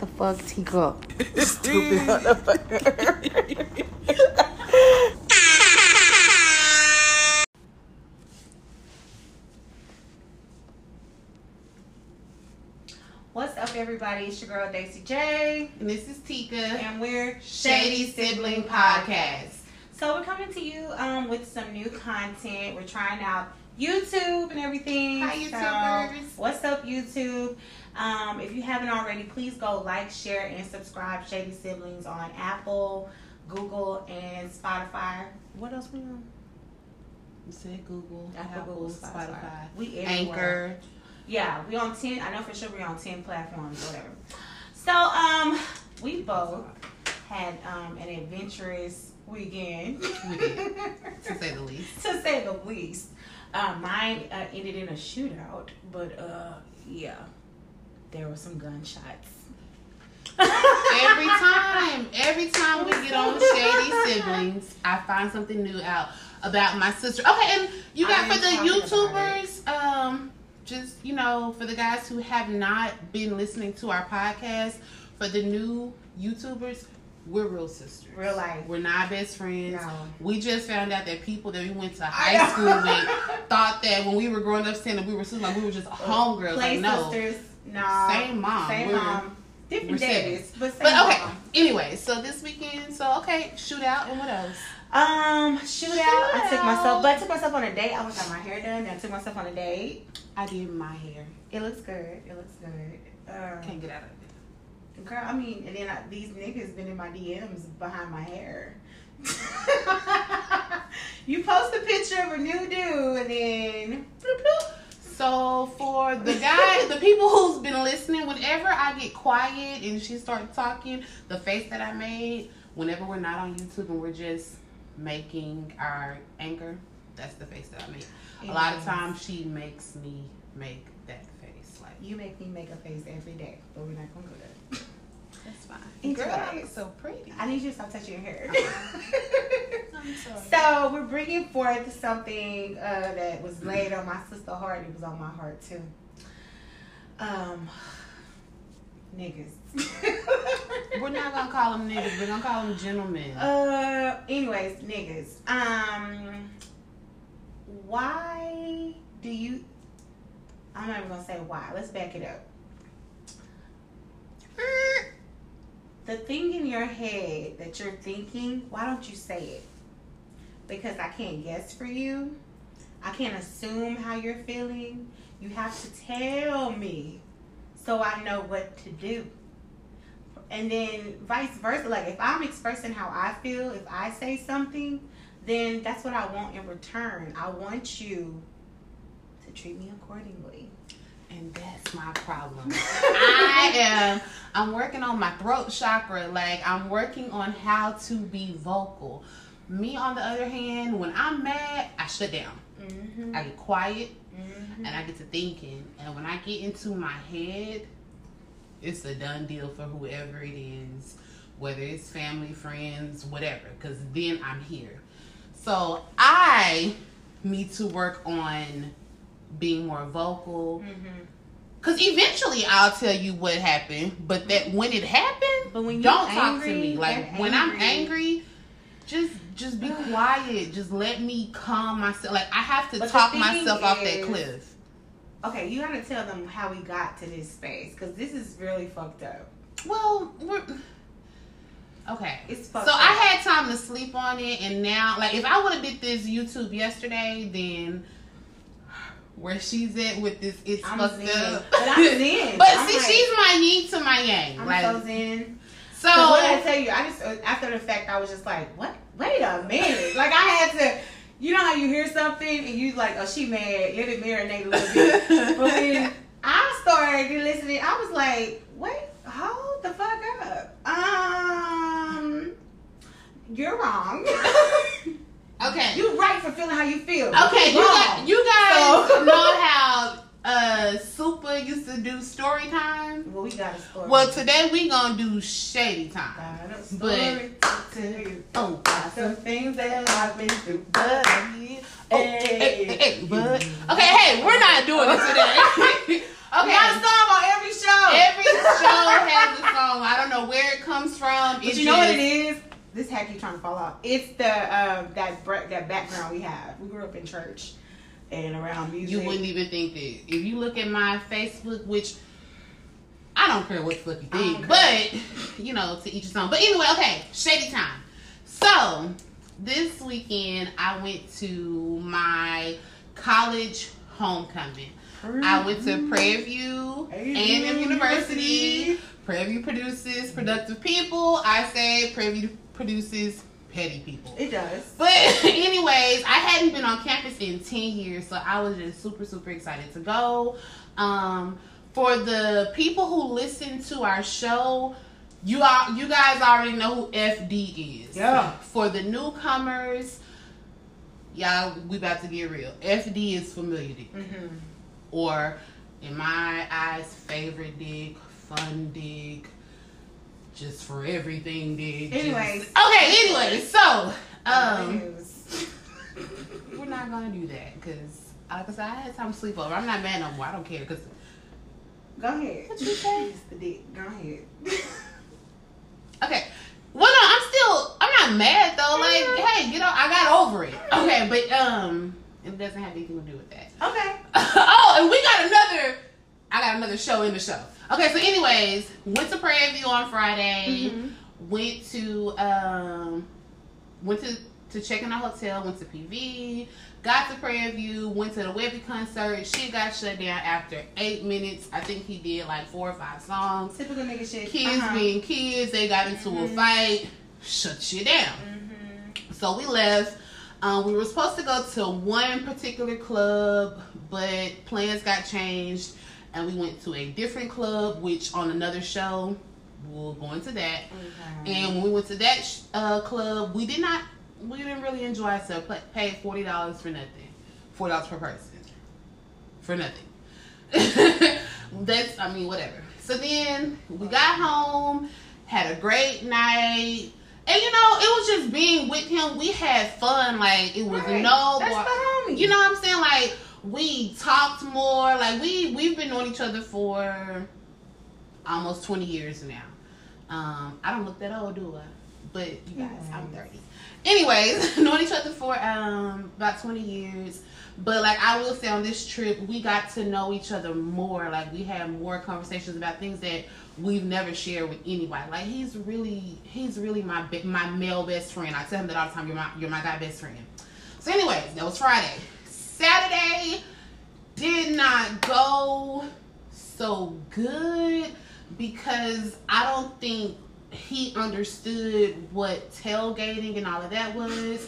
the fuck, Tika? Stupid motherfucker. What's up, everybody? It's your girl Daisy J, And this is Tika. and we're Shady Sibling Podcast. So we're coming to you um, with some new content. We're trying out YouTube and everything. Hi, So, YouTubers. what's up, YouTube? Um, if you haven't already, please go like, share, and subscribe Shady Siblings on Apple, Google, and Spotify. What else we on? You said Google, Apple, Apple, Google, Spotify, We everywhere. Anchor. Yeah, we on ten. I know for sure we're on ten platforms, whatever. So, um, we both had um an adventurous weekend. We did, to say the least. to say the least. Uh, mine uh, ended in a shootout, but uh, yeah, there were some gunshots. Every time, every time we get on Shady Siblings, I find something new out about my sister. Okay, and you got for the am talking about YouTubers, um, just you know, for the guys who have not been listening to our podcast, for the new YouTubers, we're real sisters. Real life. We're not best friends. No. We just found out that people that we went to high school with thought that when we were growing up saying that we were sisters, like we were just homegirls. Play Like no, sisters. No. Same mom. Same We're- mom. Different daddies, but same But okay. mom. Anyway, so this weekend, so okay, shootout and what else? Um, shootout. I took myself, but I took myself on a date. I went got my hair done. I took myself on a date. I did my hair. It looks good. It looks good. Um, Can't get out of it. Girl, I mean, and then I, these niggas been in my DMs behind my hair. you post a picture of a new dude, and then bloop, bloop. So for the guy, the people who's been listening, whenever I get quiet and she starts talking, the face that I made, whenever we're not on YouTube and we're just making our anchor, that's the face that I make. A lot of times she makes me make that face. Like you make me make a face every day, but we're not gonna do that. that's fine. Anyways. Girl, I look so pretty. I need you to stop touching your hair. I'm sorry. so we're bringing forth something uh, that was laid on my sister heart. It was on my heart too. Um, niggas. We're not gonna call them niggas. We're gonna call them gentlemen. Uh, anyways, niggas. Um, why do you? I'm not even gonna say why. Let's back it up. The thing in your head that you're thinking, why don't you say it? Because I can't guess for you. I can't assume how you're feeling. You have to tell me so I know what to do. And then vice versa. Like if I'm expressing how I feel, if I say something, then that's what I want in return. I want you to treat me accordingly. And that's my problem. I am. I'm working on my throat chakra. Like I'm working on how to be vocal. Me, on the other hand, when I'm mad, I shut down. Mm-hmm. I get quiet Mm-hmm. and I get to thinking. And when I get into my head, it's a done deal for whoever it is, whether it's family, friends, whatever. Because then I'm here. So I need to work on being more vocal. Mm-hmm. Cause eventually I'll tell you what happened, but that when it happened, But when don't talk to me. Like you're when I'm angry. angry, just just be quiet. Just let me calm myself. Like I have to But talk thing myself off that cliff. Okay, you gotta tell them how we got to this space because this is really fucked up. Well, we're okay. It's fucked So up. I had time to sleep on it, and now, like, if I would have did this YouTube yesterday, then where she's at with this, it's I'm fucked zen. up. But I'm zen. but I'm see, like- she's my yin to my yang. I'm like, so zen. so what I tell you, I just uh, after the fact, I was just like, what? Wait a minute! Like I had to. You know how you hear something and you like, oh, she mad. Let it marinate a little bit. But when I started listening, I was like, wait, hold the fuck up. Um, you're wrong. Okay. you right for feeling how you feel. Okay, you, got, you guys So- know how uh Super used to do story time. Well, we got a story. Well, today we gonna do shady time. But- story to tell you. Oh, Got some things that I've been through, but Oh, hey, hey, hey, but okay, hey, we're not doing it today. Okay, okay, got a song on every show. every show has a song. I don't know where it comes from. But you know what it is? This hat keep trying to fall off. It's the um, that bre- that background we have. We grew up in church and around music. You wouldn't even think that. If you look at my Facebook, which I don't care what the fuck you think, but you know, to each his own. But anyway, okay, shady time. So this weekend I went to my college homecoming. I went to Prairie View A&M University. Prairie View produces productive people. I say Prairie View produces petty people. It does. But anyways, I hadn't been on campus in 10 years, so I was just super, super excited to go. Um, for the people who listen to our show, you are you guys already know who FD is. Yeah. For the newcomers, y'all, we about to get real. FD is familiar dick. Mm-hmm. Or in my eyes, favorite dick, fun dick, just for everything dick. just- Anyways. Okay, anyway, so um we're not gonna do that because like I said, I had time to sleep over. I'm not mad no more. I don't care because Go ahead. What you say? The dick. Go ahead. okay. Well, no, I'm still I'm not mad though. Like, Yeah. hey, you know, I got over it. Okay, but um, it doesn't have anything to do with that. okay. oh, and we got another. I got another show in the show. Okay, so anyways, went to Prairie View on Friday. Mhm. Went to um, went to to check in a hotel. Went to PV. Got to Prairie View. Went to the Webbie concert. She got shut down after eight minutes. I think he did like four or five songs. Typical nigga shit. Kids Uh-huh. being kids, they got into a Mhm. fight. Shut shit down. Mhm. So we left. Um, we were supposed to go to one particular club, but plans got changed, and we went to a different club, which on another show, we'll go into that. Okay. And when we went to that sh- uh, club, we did not, we didn't really enjoy ourselves. Paid forty dollars for nothing, four dollars per person, for nothing. That's, I mean, whatever. So then we got home, had a great night. And you know, it was just being with him. We had fun. Like it was Right. no, That's the homie. you know what I'm saying? Like we talked more. Like we we've been knowing each other for almost 20 years now. Um, I don't look that old, do I? But you guys, I'm 30. Anyways, known each other for um about 20 years. But like I will say on this trip, we got to know each other more. Like we had more conversations about things that we've never shared with anybody. Like he's really, he's really my my male best friend. I tell him that all the time. You're my you're my guy best friend. So, anyways, that was Friday. Saturday did not go so good because I don't think he understood what tailgating and all of that was.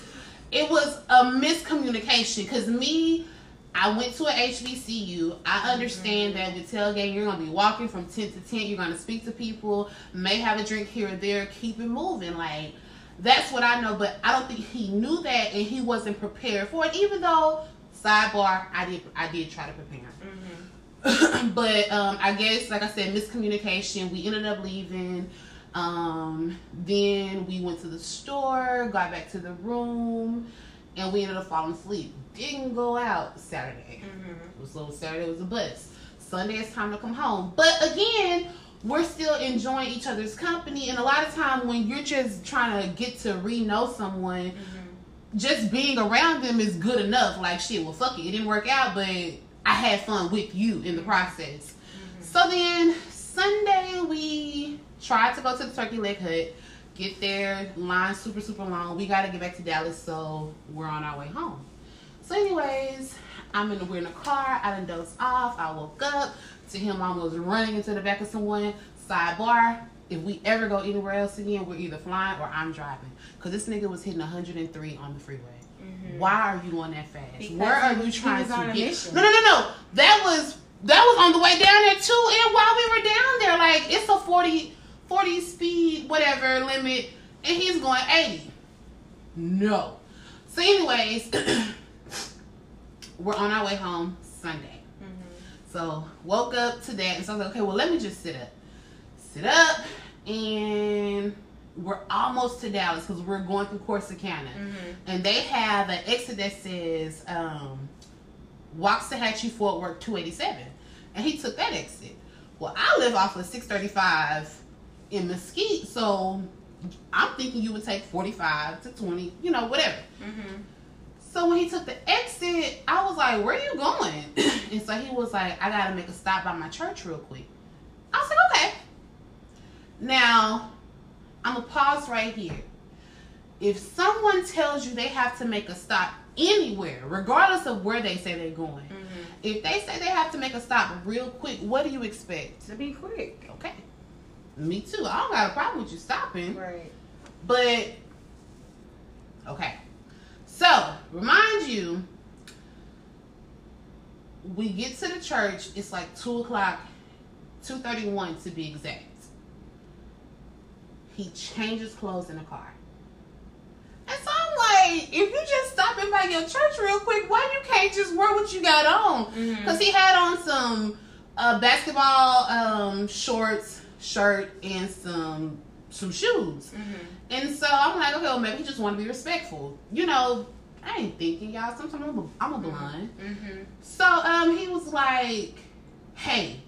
It was a miscommunication because me, I went to a HBCU. I understand mm-hmm. that with tailgating, you're gonna be walking from tent to tent. You're gonna speak to people, may have a drink here or there, keep it moving. Like that's what I know, but I don't think he knew that and he wasn't prepared for it. Even though, sidebar, I did I did try to prepare. Mhm. but um, I guess, like I said, miscommunication. We ended up leaving. Um, then we went to the store, got back to the room, and we ended up falling asleep. Didn't go out Saturday. Mhm. It was so Saturday was a bus. Sunday it's time to come home. But again, we're still enjoying each other's company. And a lot of time when you're just trying to get to re-know someone, Mhm. Just being around them is good enough. Like shit, well fuck it. It didn't work out, but I had fun with you in the process. Mm-hmm. So then Sunday we tried to go to the turkey leg hut. Get there, line super super long. We gotta get back to Dallas, so we're on our way home. So, anyways, I'm in the we're in the car. I done dozed off. I woke up to him almost running into the back of someone. Sidebar: If we ever go anywhere else again, we're either flying or I'm driving. Cause this nigga was hitting 103 on the freeway. Mhm. Why are you going that fast? Because Where are you trying to get? No, no, no, no. That was that was on the way down there too, and while we were down there, like it's a 40, 40 speed whatever limit, and he's going eighty. No. So, anyways, we're on our way home Sunday. Mhm. So woke up to that, and so I was like, okay, well let me just sit up, sit up, and we're almost to Dallas because we're going through Corsicana Mhm. and they have an exit that says um, Waxahachie Fort Worth 287, and he took that exit. Well, I live off of 635 in Mesquite, so I'm thinking you would take 45 to 20, you know, whatever. Mm-hmm. So when he took the exit, I was like, "Where are you going?" and so he was like, "I gotta make a stop by my church real quick." I was like, "Okay." Now, I'm gonna pause right here. If someone tells you they have to make a stop anywhere, regardless of where they say they're going, Mm-hmm. if they say they have to make a stop real quick, what do you expect? To be quick. Okay. Me too. I don't got a problem with you stopping. Right. But okay. So, remind you, we get to the church, it's like two o'clock, two thirty one to be exact. He changes clothes in the car. And so I'm like, if you just stopping by your church real quick, why you can't just wear what you got on? Mm-hmm. Because he had on some uh, basketball um, shorts, shirt, and some some shoes. Mm-hmm. And so I'm like, okay, well, maybe he just want to be respectful. You know, I ain't thinking, y'all. Sometimes I'm a, I'm a blind. Mm-hmm. So um, he was like, hey,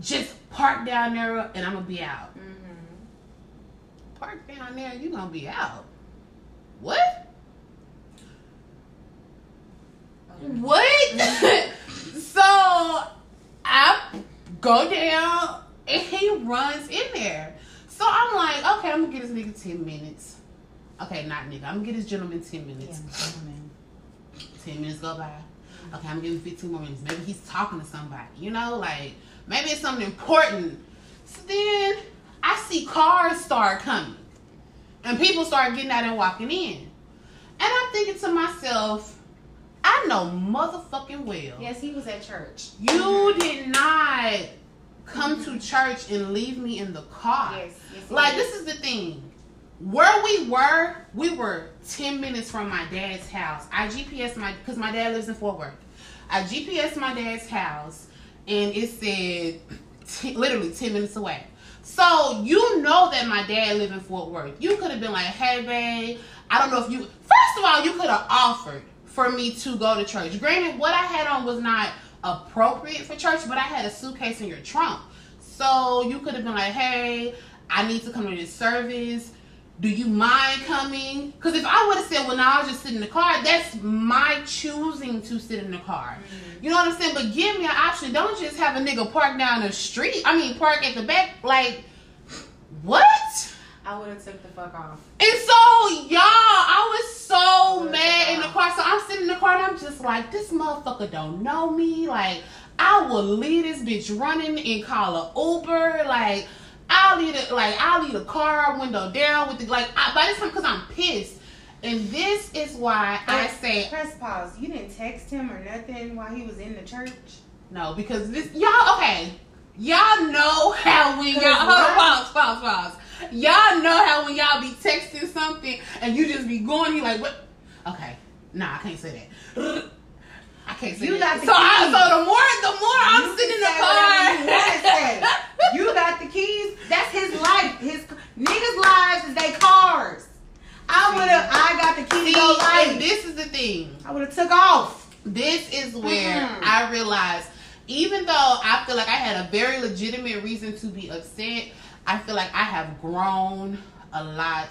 just park down there and I'm going to be out. Mm-hmm. Park down there and you going to be out. What? What? so I go down and he runs in there. So I'm like, okay, I'm gonna get this nigga 10 minutes. Okay, not nigga. I'm gonna get this gentleman 10 minutes. 10 minutes go by. Okay, I'm giving 15 more minutes. Maybe he's talking to somebody, you know, like maybe it's something important. So then I see cars start coming and people start getting out and walking in. And I'm thinking to myself, I know motherfucking well. Yes, he was at church. You did not come to church and leave me in the car. Yes. yes Like this is the thing. Where we were, we were ten minutes from my dad's house. I GPS my because my dad lives in Fort Worth. I GPS my dad's house, and it said t- literally ten minutes away. So you know that my dad lived in Fort Worth. You could have been like, "Hey, babe, I don't know if you." First of all, you could have offered for me to go to church. Granted, what I had on was not appropriate for church, but I had a suitcase in your trunk. So you could have been like, hey, I need to come to this service. Do you mind coming? Because if I would have said, well, now I'll just sit in the car, that's my choosing to sit in the car. Mm-hmm. You know what I'm saying? But give me an option. Don't just have a nigga park down the street. I mean, park at the back. Like, what? I would have took the fuck off. And so, y'all, I was so Good mad in the car. So I'm sitting in the car and I'm just like, this motherfucker don't know me. Like, I will leave this bitch running and call a Uber. Like, I'll leave it. Like, I'll leave the car window down with the like. I, by this time, because I'm pissed. And this is why I say press pause. You didn't text him or nothing while he was in the church. no because this y'all okay. Y'all know how when y'all hold on, pause, pause, pause. Y'all know how when y'all be texting something and you just be going, you like what? Okay, nah, I can't say that. I can't say You that. got so, I, so the more, the more I'm sitting in the say whatever you wanna say. car. You got the keys. That's his life. His niggas' lives is they cars. I would have. I got the keys See, to your life. this is the thing. I would have took off. This is where Mhm. I realized, even though I feel like I had a very legitimate reason to be upset, I feel like I have grown a lot.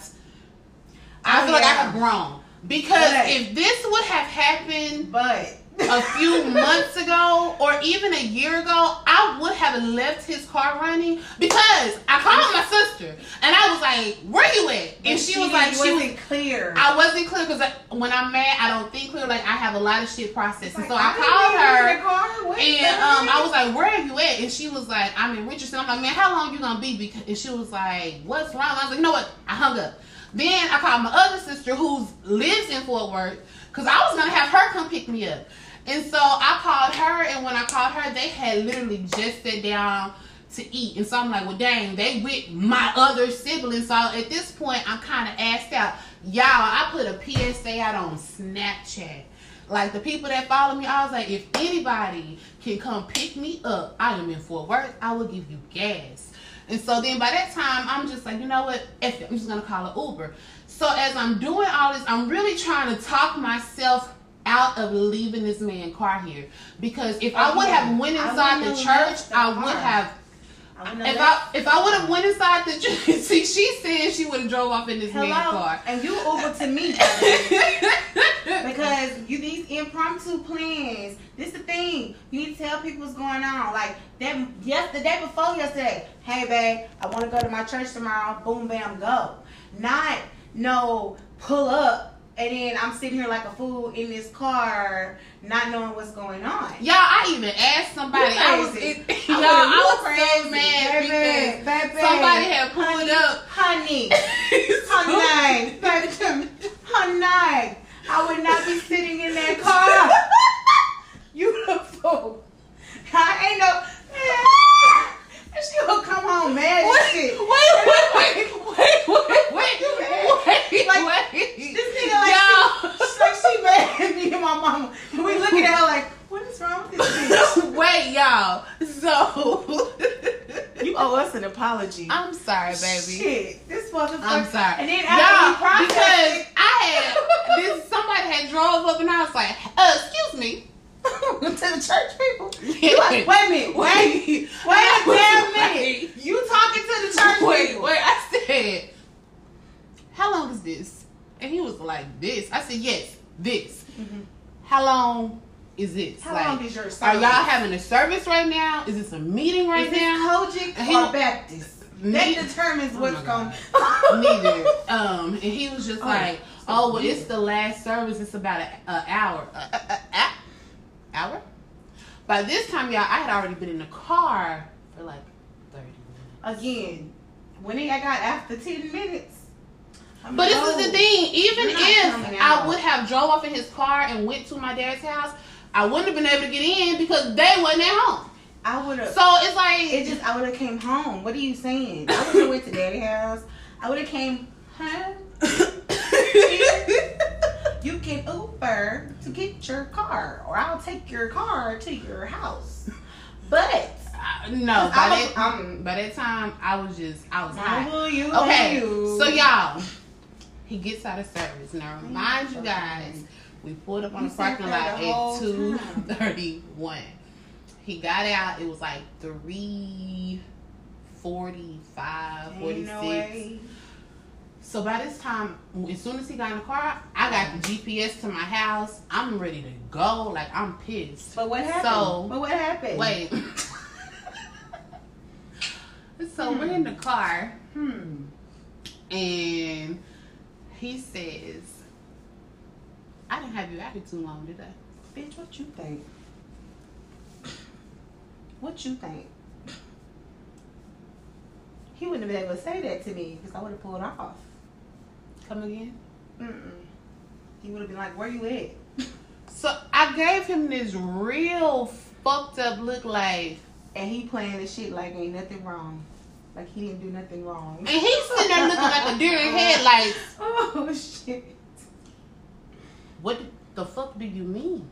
I Oh, feel like I have grown. Because But- if this would have happened But a few months ago or even a year ago, I would have left his car running because I called my sister and I was like, "Where you at?" And she, was like, "She was." wasn't clear. I wasn't clear because when I'm mad, I don't think clear. Like I have a lot of shit processing, Like, so I didn't called leave you in her. the car. What And um, I was like, "Where are you at?" And she was like, "I'm in Richardson." I'm like, "Man, how long you gonna be?" Because and she was like, "What's wrong?" I was like, "You know what?" I hung up. Then I called my other sister who lives in Fort Worth because I was gonna have her come pick me up. And so I called her, and when I called her, they had literally just sat down to eat. And so I'm like, well, dang, they with my other siblings. So at this point, I'm kind of asked out. Y'all, I put a PSA out on Snapchat. Like the people that follow me, I was like, if anybody can come pick me up, I am in Fort Worth. I will give you gas. And so then by that time, I'm just like, you know what? F it. I'm just gonna call an Uber. So as I'm doing all this, I'm really trying to talk myself out of leaving this man car here because if I Oh, would yeah. have went inside the church, the I would car. have I If I if I would have went inside the church, see, she said she would have drove off in this Hello, man's car. and you over to me because you these impromptu plans. This the thing. You need to tell people what's going on. Like that yes the day before yesterday. Hey babe, I want to go to my church tomorrow. Boom bam go. Not no pull up and then I'm sitting here like a fool in this car, not knowing what's going on. Y'all, I even asked somebody. You I was, crazy. it, y'all, I was crazy, so mad baby, because baby. somebody had pulled honey, up. honey. Honey, baby, honey, I would not be sitting in that car. Fool. I ain't no. And she gonna come home mad as Wait, wait, wait, wait, wait, wait, wait, wait, Like, wait. This nigga like, Y'all. she, she's like she mad at me and my mama. And we looking at her like, what is wrong with this bitch? Wait, y'all. So You owe us an apology. I'm sorry, baby. Shit, this motherfucker. I'm sorry. And then y'all, after we processed because I had this somebody had drove up and I was like, uh, excuse me. to the church people. You like, wait a minute, wait, wait a damn minute. You talking to the church Wait, people? wait. I said, how long is this? And he was like, this. I said, yes, this. Mhm. How long is this? How like, long is your service? are y'all having a service right now? Is this a meeting right Is now? COGIC or Baptist? That determines Oh what's going. Neither. Um, and he was just Oh, like, "Oh, well, it's the last service. It's about an hour. A, a, a- hour." By this time, y'all, I had already been in the car for like thirty minutes. Again, when I got after ten minutes. I'm But like, this is the thing. Even if I would have drove off in his car and went to my dad's house, I wouldn't have been able to get in because they wasn't at home. I would have. So it's like It just I would have came home. What are you saying? I would have went to daddy house. I would have came home. You can Uber to get your car, or I'll take your car to your house. But Uh, no, by I that, was- I'm- by that time, I was just, I was I hot. will you. Okay, you. so y'all, he gets out of service. Now, remind you guys, we pulled up on You the parking lot the at two thirty-one. He got out. It was like three forty-five, Ain't forty-six. no. So by this time, as soon as he got in the car, I got the GPS to my house. I'm ready to go. Like I'm pissed. But what happened? So- but what happened? Wait. so we're in the car. Hmm. And he says, I didn't have you out here too long, did I? Bitch, what you think? What you think? He wouldn't have been able to say that to me because I would have pulled off. Come again? Mm-mm. He would have been like, "Where you at?" So I gave him this real fucked up look like, And he playing the shit like ain't nothing wrong, like he didn't do nothing wrong. and he's sitting there looking like a deer in headlights. oh shit! What the fuck do you mean?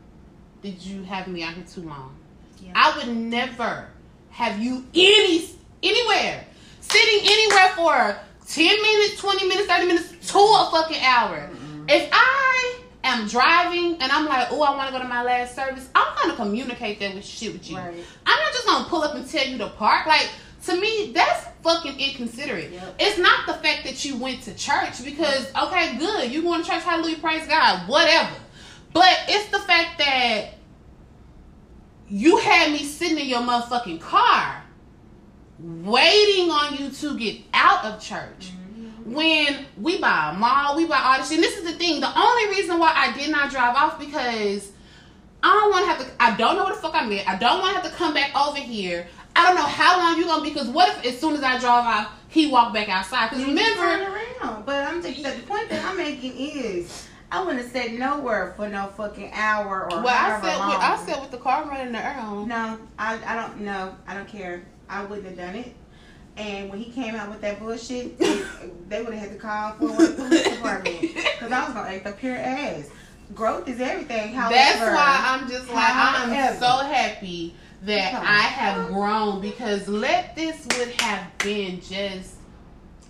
Did you have me out here too long? Yeah. I would never have you any anywhere sitting anywhere for ten minutes, twenty minutes, thirty minutes to a fucking hour. Mm-hmm. If I am driving and I'm like, oh, I want to go to my last service, I'm gonna communicate that with shit with you. Right. I'm not just gonna pull up and tell you to park. Like to me, that's fucking inconsiderate. Yep. It's not the fact that you went to church because okay, good, you going to church, hallelujah, praise God, whatever. But it's the fact that you had me sitting in your motherfucking car waiting on you to get out of church. Mm-hmm. When we buy a mall, we buy all this shit. And this is the thing. The only reason why I did not drive off because I don't want to have to. I don't know what the fuck I'm at. I don't want to have to come back over here. I don't know how long you gonna be. Because what if as soon as I drive off, he walked back outside? Because You just turn remember, around. But I'm just, the point that I'm making is I wouldn't have said nowhere for no fucking hour or well, I said long. with, I said with the car running on. No, I, I don't know. I don't care. I wouldn't have done it. And when he came out with that bullshit, they, would have had to call for the police department because I was gonna act up pure ass. Growth is everything. However, That's why I'm just like I'm so happy that I have grown because let this would have been just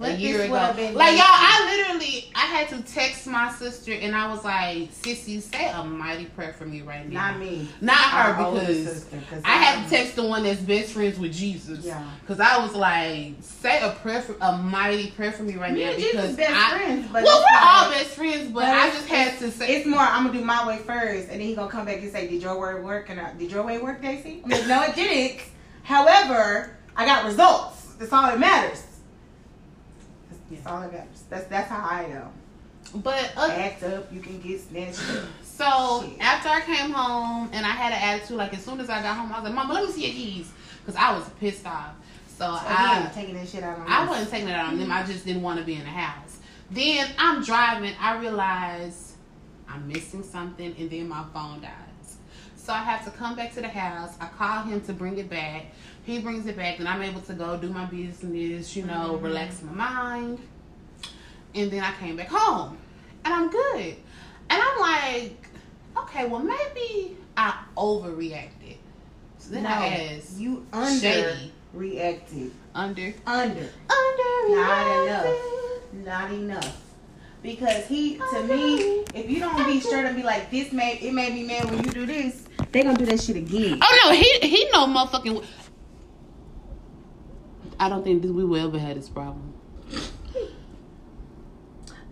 a year ago. Like y'all. I literally I had to text my sister and I was like, "Sissy, say a mighty prayer for me right now." Not me. Not her Our because sister, I had to text the one that's best friends with Jesus. Yeah. Cause I was like, say a prayer for a mighty prayer for me right Me now and because Jesus best I, friends, but well, we're all best friends, but but I just had to say. It's more. I'm gonna do my way first, and then he gonna come back and say, "Did your word work?" And I, did your way work, Daisy? I'm like, no, it didn't. However, I got results. That's all that matters. That's, that's all matters. That's that's how I am. But uh, Act up, you can get snatched up. so Shit. after I came home and I had an attitude, like as soon as I got home, I was like, "Mama, let me see your keys," because I was pissed off. So So I taking that shit out on I this. wasn't taking it out on them. I just didn't want to be in the house. Then I'm driving. I realize I'm missing something, and then my phone dies. So I have to come back to the house. I call him to bring it back. He brings it back, and I'm able to go do my business. You know, Mhm. relax my mind. And then I came back home, and I'm good. And I'm like, okay, well maybe I overreacted. So then no, I asked, you under Shady. reacted. under, Under. under, Not enough. Not enough. Because he, to me, if you don't be straight and be like, this made it made me mad when you do this, they gonna do that shit again. Oh no, he he know motherfucking. I don't think that we will ever had this problem.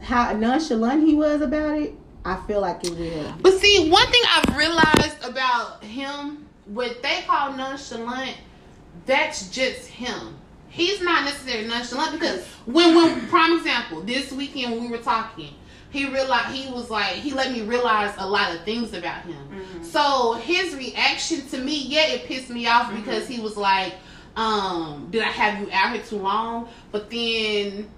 How nonchalant he was about it, I feel like it will. But see, one thing I've realized about him, what they call nonchalant, that's just him. He's not necessarily nonchalant because when, when, prime example, this weekend when we were talking, he realized he was like he let me realize a lot of things about him. Mhm. So his reaction to me, yeah, it pissed me off Mhm. because he was like, um, "Did I have you out here too long?" But then,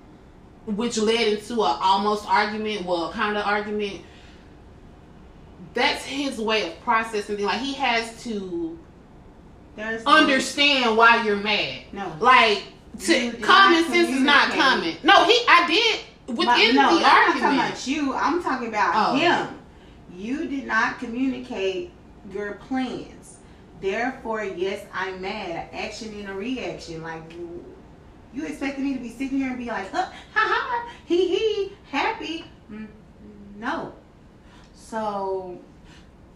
which led into a almost argument, well, kind of argument. That's his way of processing things. Like he has to There's understand why you're mad. no. Like to, You common sense is not coming. No, he I did within no, the I'm not talking argument. about you. I'm talking about Oh. him. You did not communicate your plans. Therefore, yes, I'm mad. Action and a reaction. Like you, expected me to be sitting here and be like, huh, ha ha, he he, happy. Mm, No. So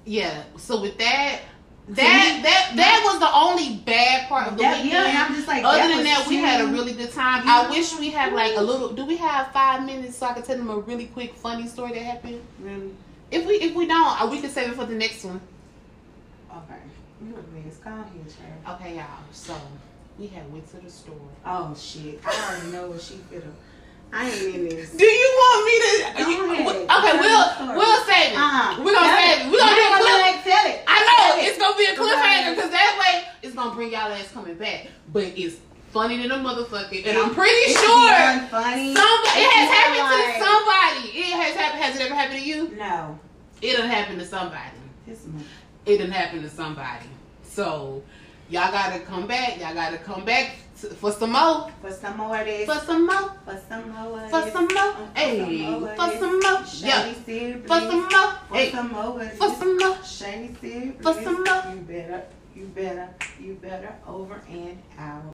Yeah. So with that, that you- that that was the only bad part of the that, weekend. yeah, and I'm just like. Other that than that, we had a really good time. Yeah. I wish we had like a little. Do we have five minutes so I can tell them a really quick funny story that happened? Really? If we if we don't, uh, we can save it for the next one. Okay. You look nice. Calm here, child. Okay, y'all. So we had went to the store. Oh shit! I already know what she feel. I ain't in this. Do you want me to? Go you- ahead. okay, Tell we'll we'll save it. Uh-huh. We're gonna Tell save it. We're gonna do a like, tell it. I know Tell it. it's gonna be a cliffhanger because that way it's gonna bring y'all ass coming back. But it's funny than a motherfucker, and I'm pretty It's sure funny. somebody it has happened like- to somebody. It has happened. Has it ever happened to you? No. It'll happen to somebody. It done happened to somebody. So y'all gotta come back. Y'all gotta come back to, for some more. For some more of this. For some more. For some more For this. some more. For Hey. some more of For some more. Yeah. For some more. For Hey. some more For some more. Serious. For some more. You better, you better, you better over and out.